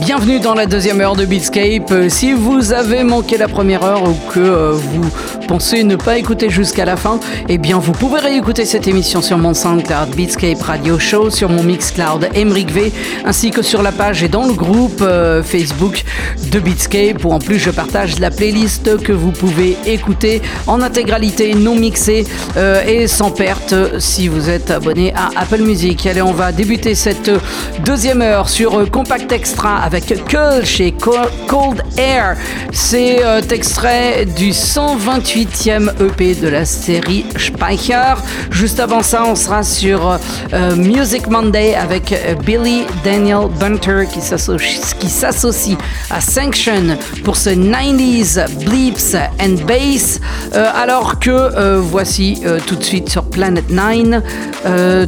Bienvenue dans la deuxième heure de Beatscape. Euh, si vous avez manqué la première heure ou que euh, vous ne pas écouter jusqu'à la fin, eh bien vous pouvez réécouter cette émission sur mon SoundCloud Beatscape Radio Show, sur mon Mixcloud Emric V, ainsi que sur la page et dans le groupe euh, Facebook de Beatscape, où en plus je partage la playlist que vous pouvez écouter en intégralité, non mixée et sans perte si vous êtes abonné à Apple Music. Allez, on va débuter cette deuxième heure sur Compact Extra avec Kull chez Cold Air. C'est euh, extrait du 128e EP de la série Speicher. Juste avant ça, on sera sur euh, Music Monday avec euh, Billy Daniel Bunter qui s'associe à Sanction pour ce 90s Bleeps and Bass. alors que voici tout de suite sur Planet 9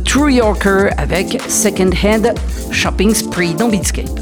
True Yorker avec Second Hand Shopping Spree dans Beatscape.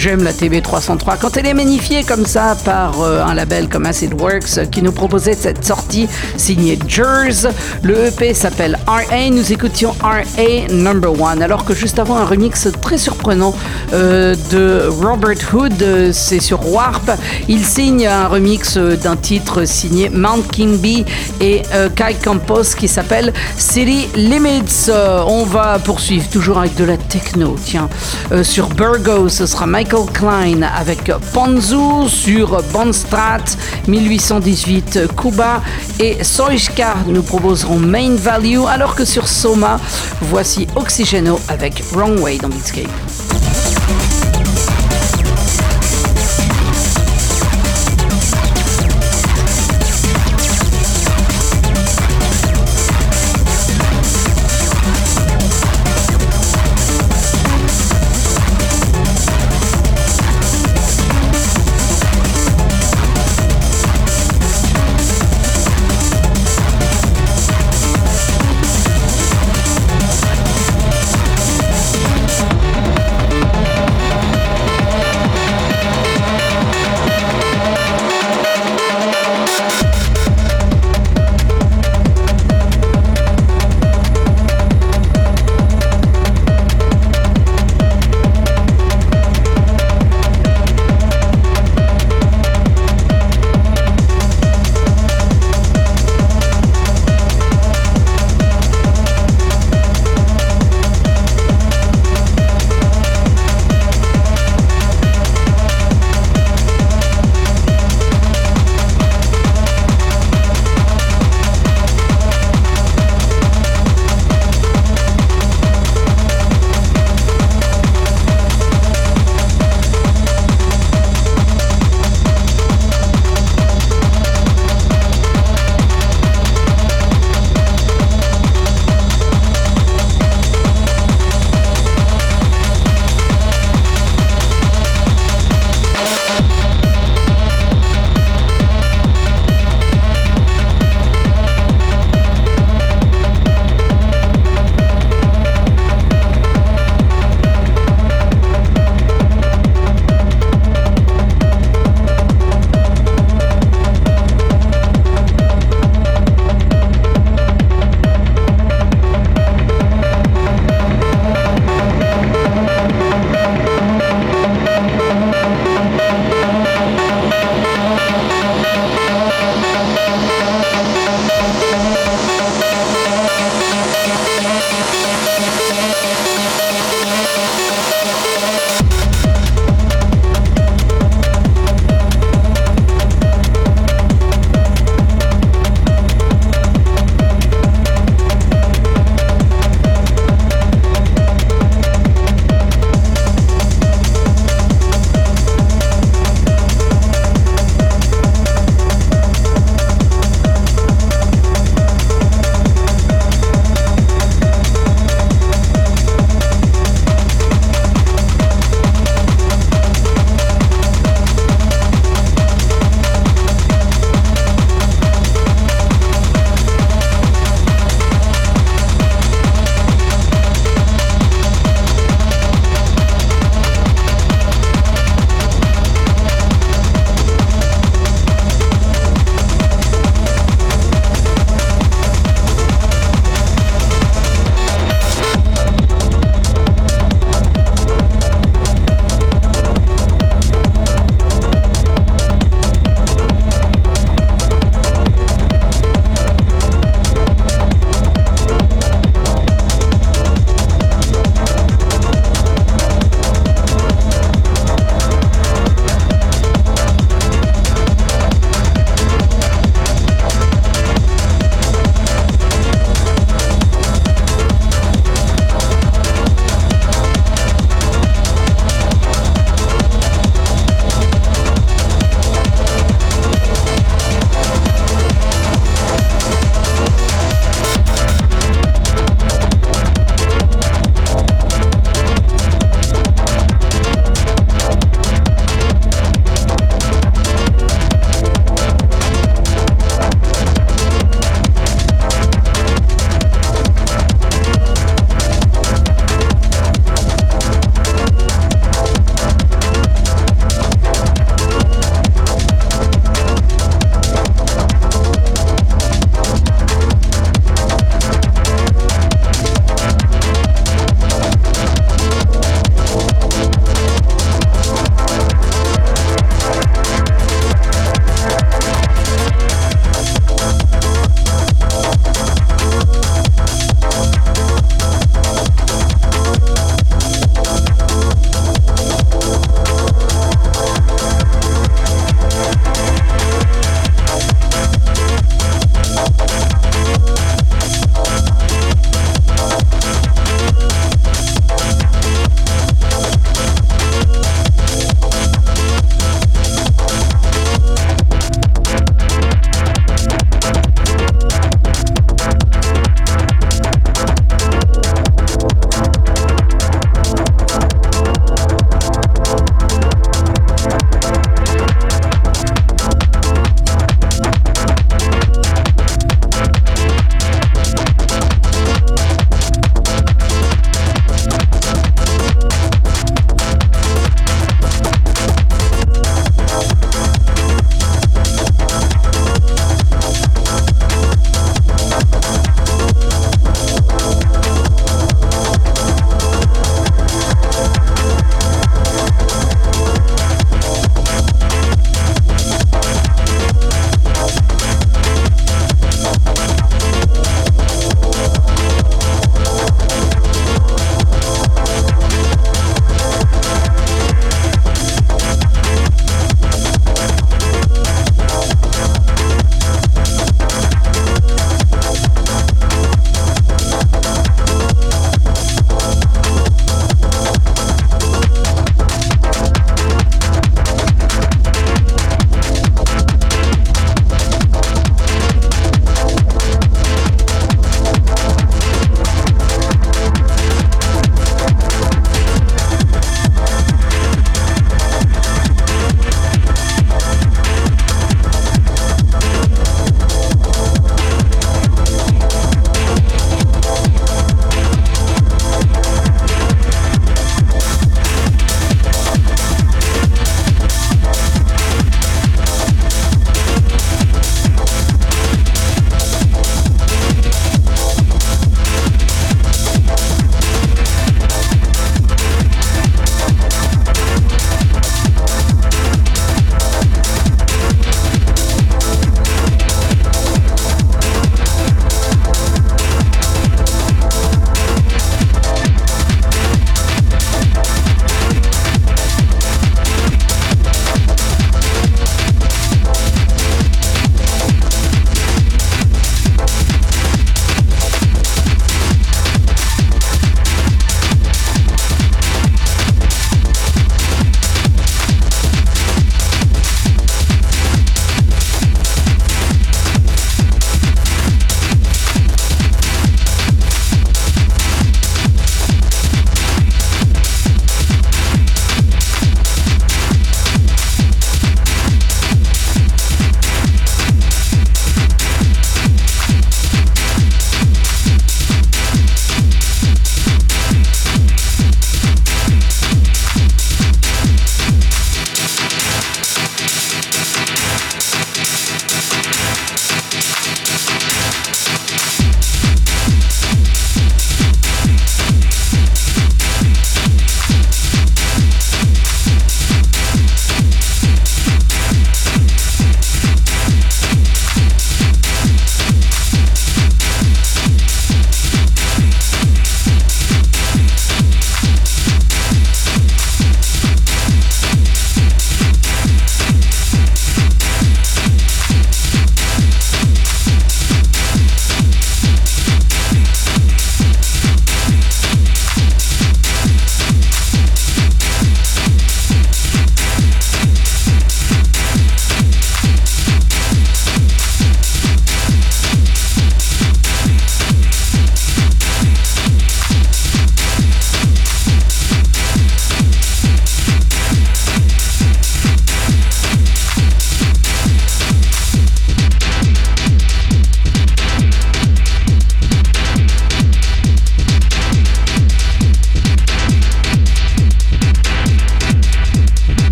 J'aime la TB303 quand elle est magnifiée comme ça par euh, un label comme Acid Works euh, qui nous proposait cette sortie signée Jers. Le EP s'appelle RA. Nous écoutions RA Number One. Alors que juste avant un remix très surprenant euh, de Robert Hood, c'est sur Warp. Il signe un remix d'un titre signé Mount King B et Kai Campos qui s'appelle City Limits. on va poursuivre toujours avec de la techno. Tiens, sur Burgo, ce sera Michael Klein avec Ponzu sur Bonstrat 1818 Cuba et Soishka nous proposeront Main Value alors que sur Soma voici Oxygeno avec Wrong Way dans Beatscape.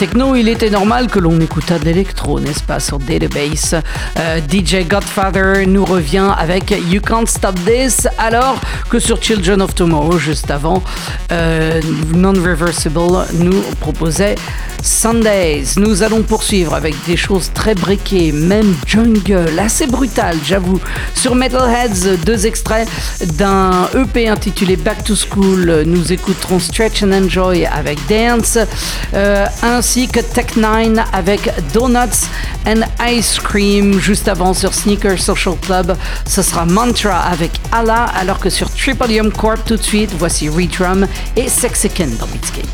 Techno, il était normal que l'on écoutât de l'électro, n'est-ce pas, sur Database. Euh, DJ Godfather nous revient avec You Can't Stop This, alors que sur Children of Tomorrow, juste avant, euh, Non-Reversible nous proposait Sundays. Nous allons poursuivre avec des choses très briquées, même jungle, assez brutal, j'avoue. Sur Metalheads, deux extraits d'un EP intitulé Back to School. Nous écouterons Stretch and Enjoy avec Dance, euh, ainsi que Tech 9 avec Donuts and Ice Cream. Juste avant sur Sneaker Social Club, ce sera Mantra avec Allah, alors que sur Tripolium Corp tout de suite, voici Redrum et Sexican dans Beatscape.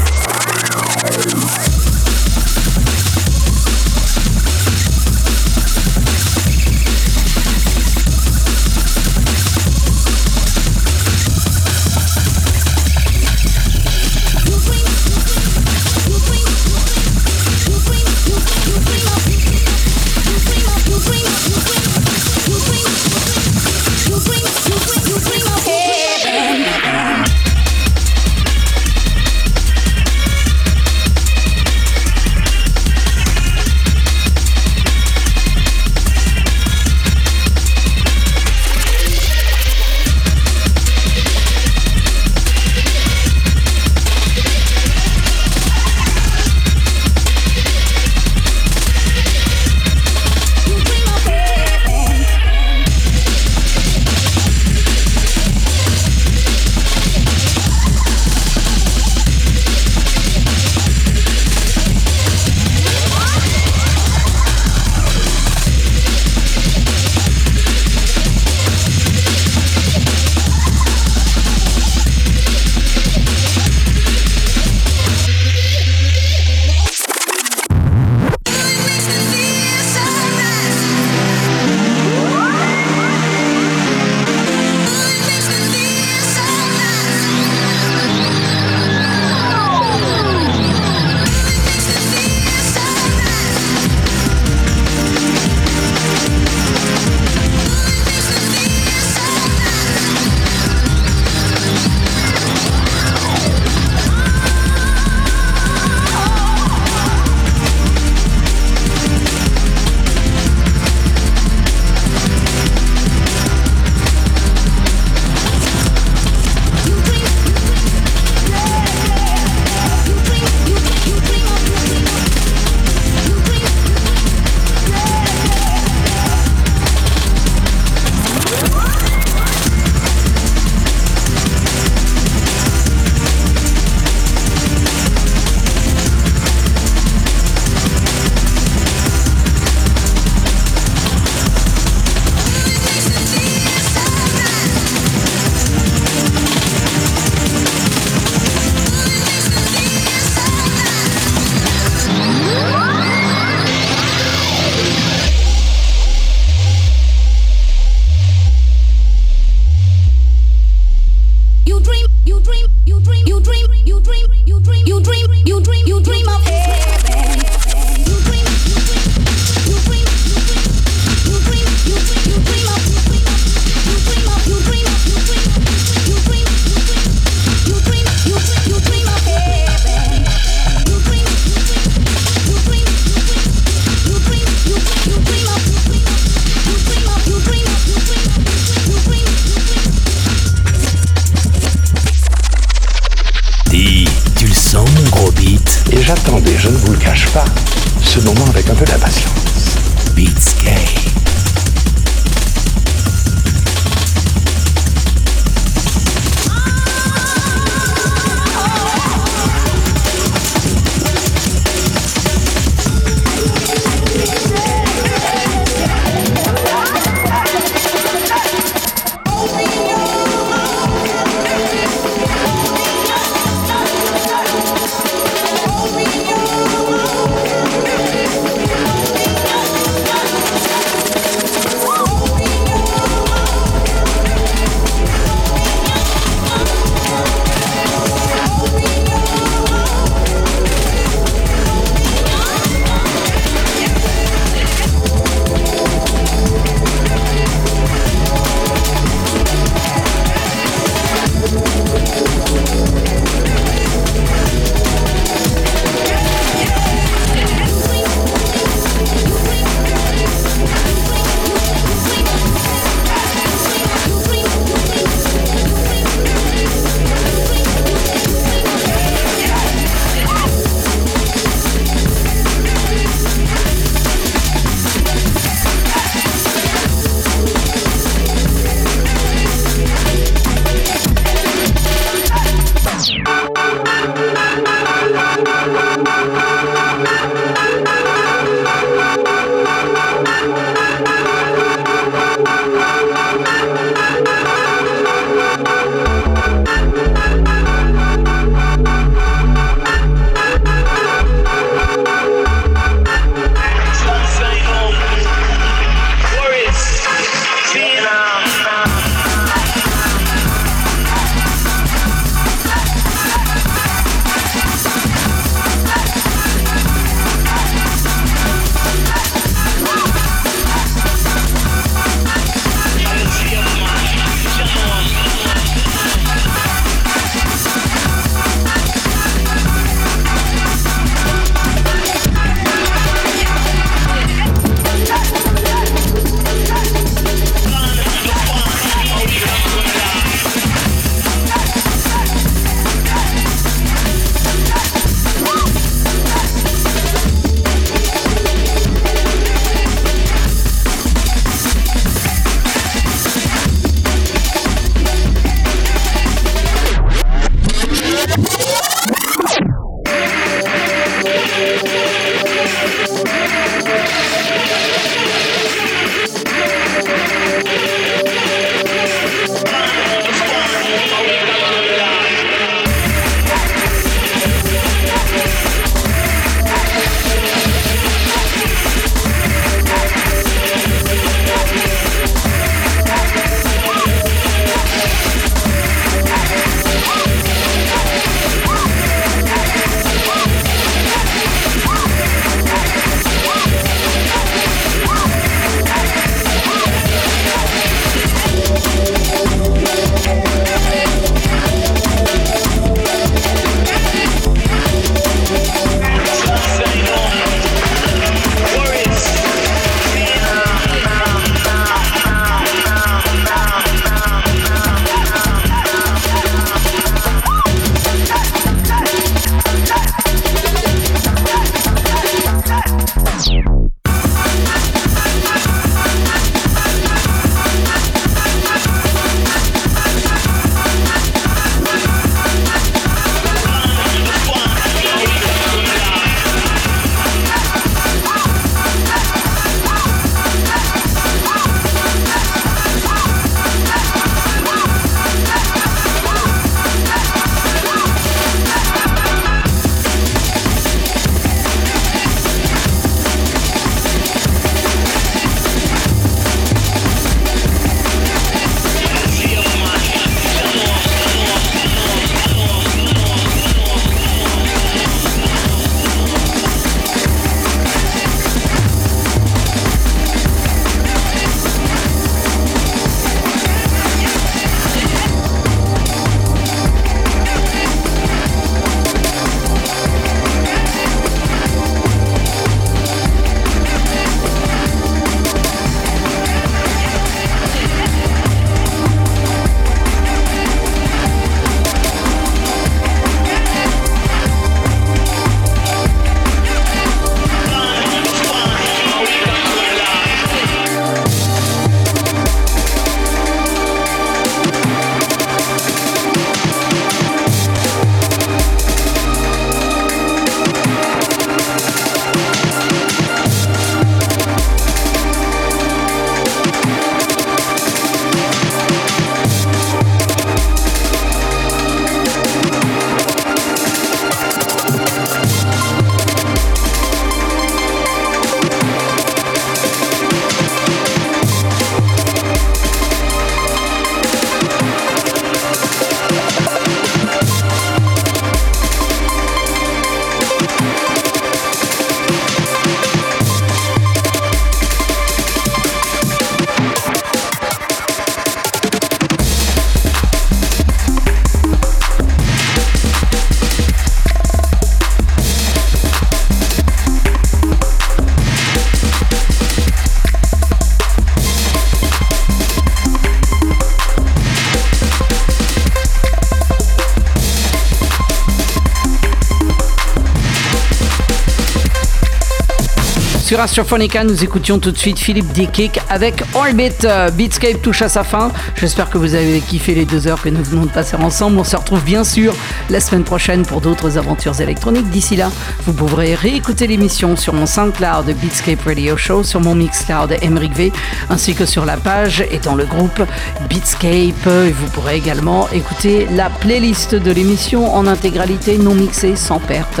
sur Astrophonica, nous écoutions tout de suite Philippe Dickick avec Orbit. Euh, Beatscape touche à sa fin. J'espère que vous avez kiffé les deux heures que nous venons de passer ensemble. On se retrouve bien sûr la semaine prochaine pour d'autres aventures électroniques. D'ici là, vous pourrez réécouter l'émission sur mon SoundCloud Beatscape Radio Show, sur mon Mixcloud Emric V, ainsi que sur la page et dans le groupe Beatscape. Vous pourrez également écouter la playlist de l'émission en intégralité, non mixée, sans perte,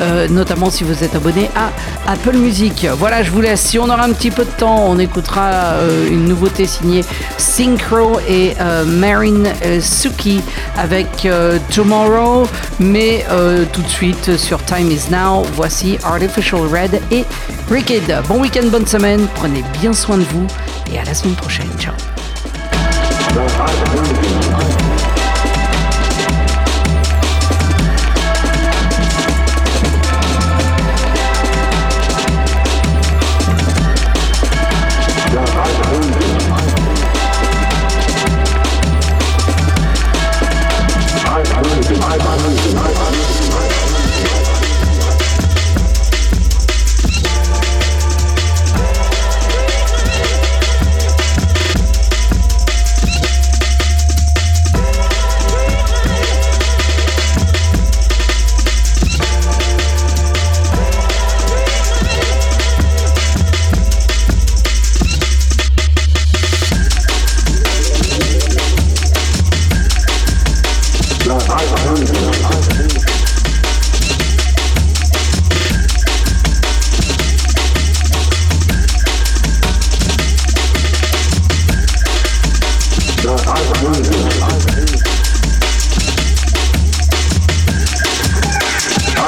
euh, notamment si vous êtes abonné à Apple Music. Voilà, je vous laisse. Si on aura un petit peu de temps, on écoutera euh, une nouveauté signée Synchro et euh, Marine euh, Suki avec Tomorrow. Mais tout de suite sur Time Is Now, voici Artificial Red et Rickid. Bon week-end, bonne semaine. Prenez bien soin de vous et à la semaine prochaine. Ciao.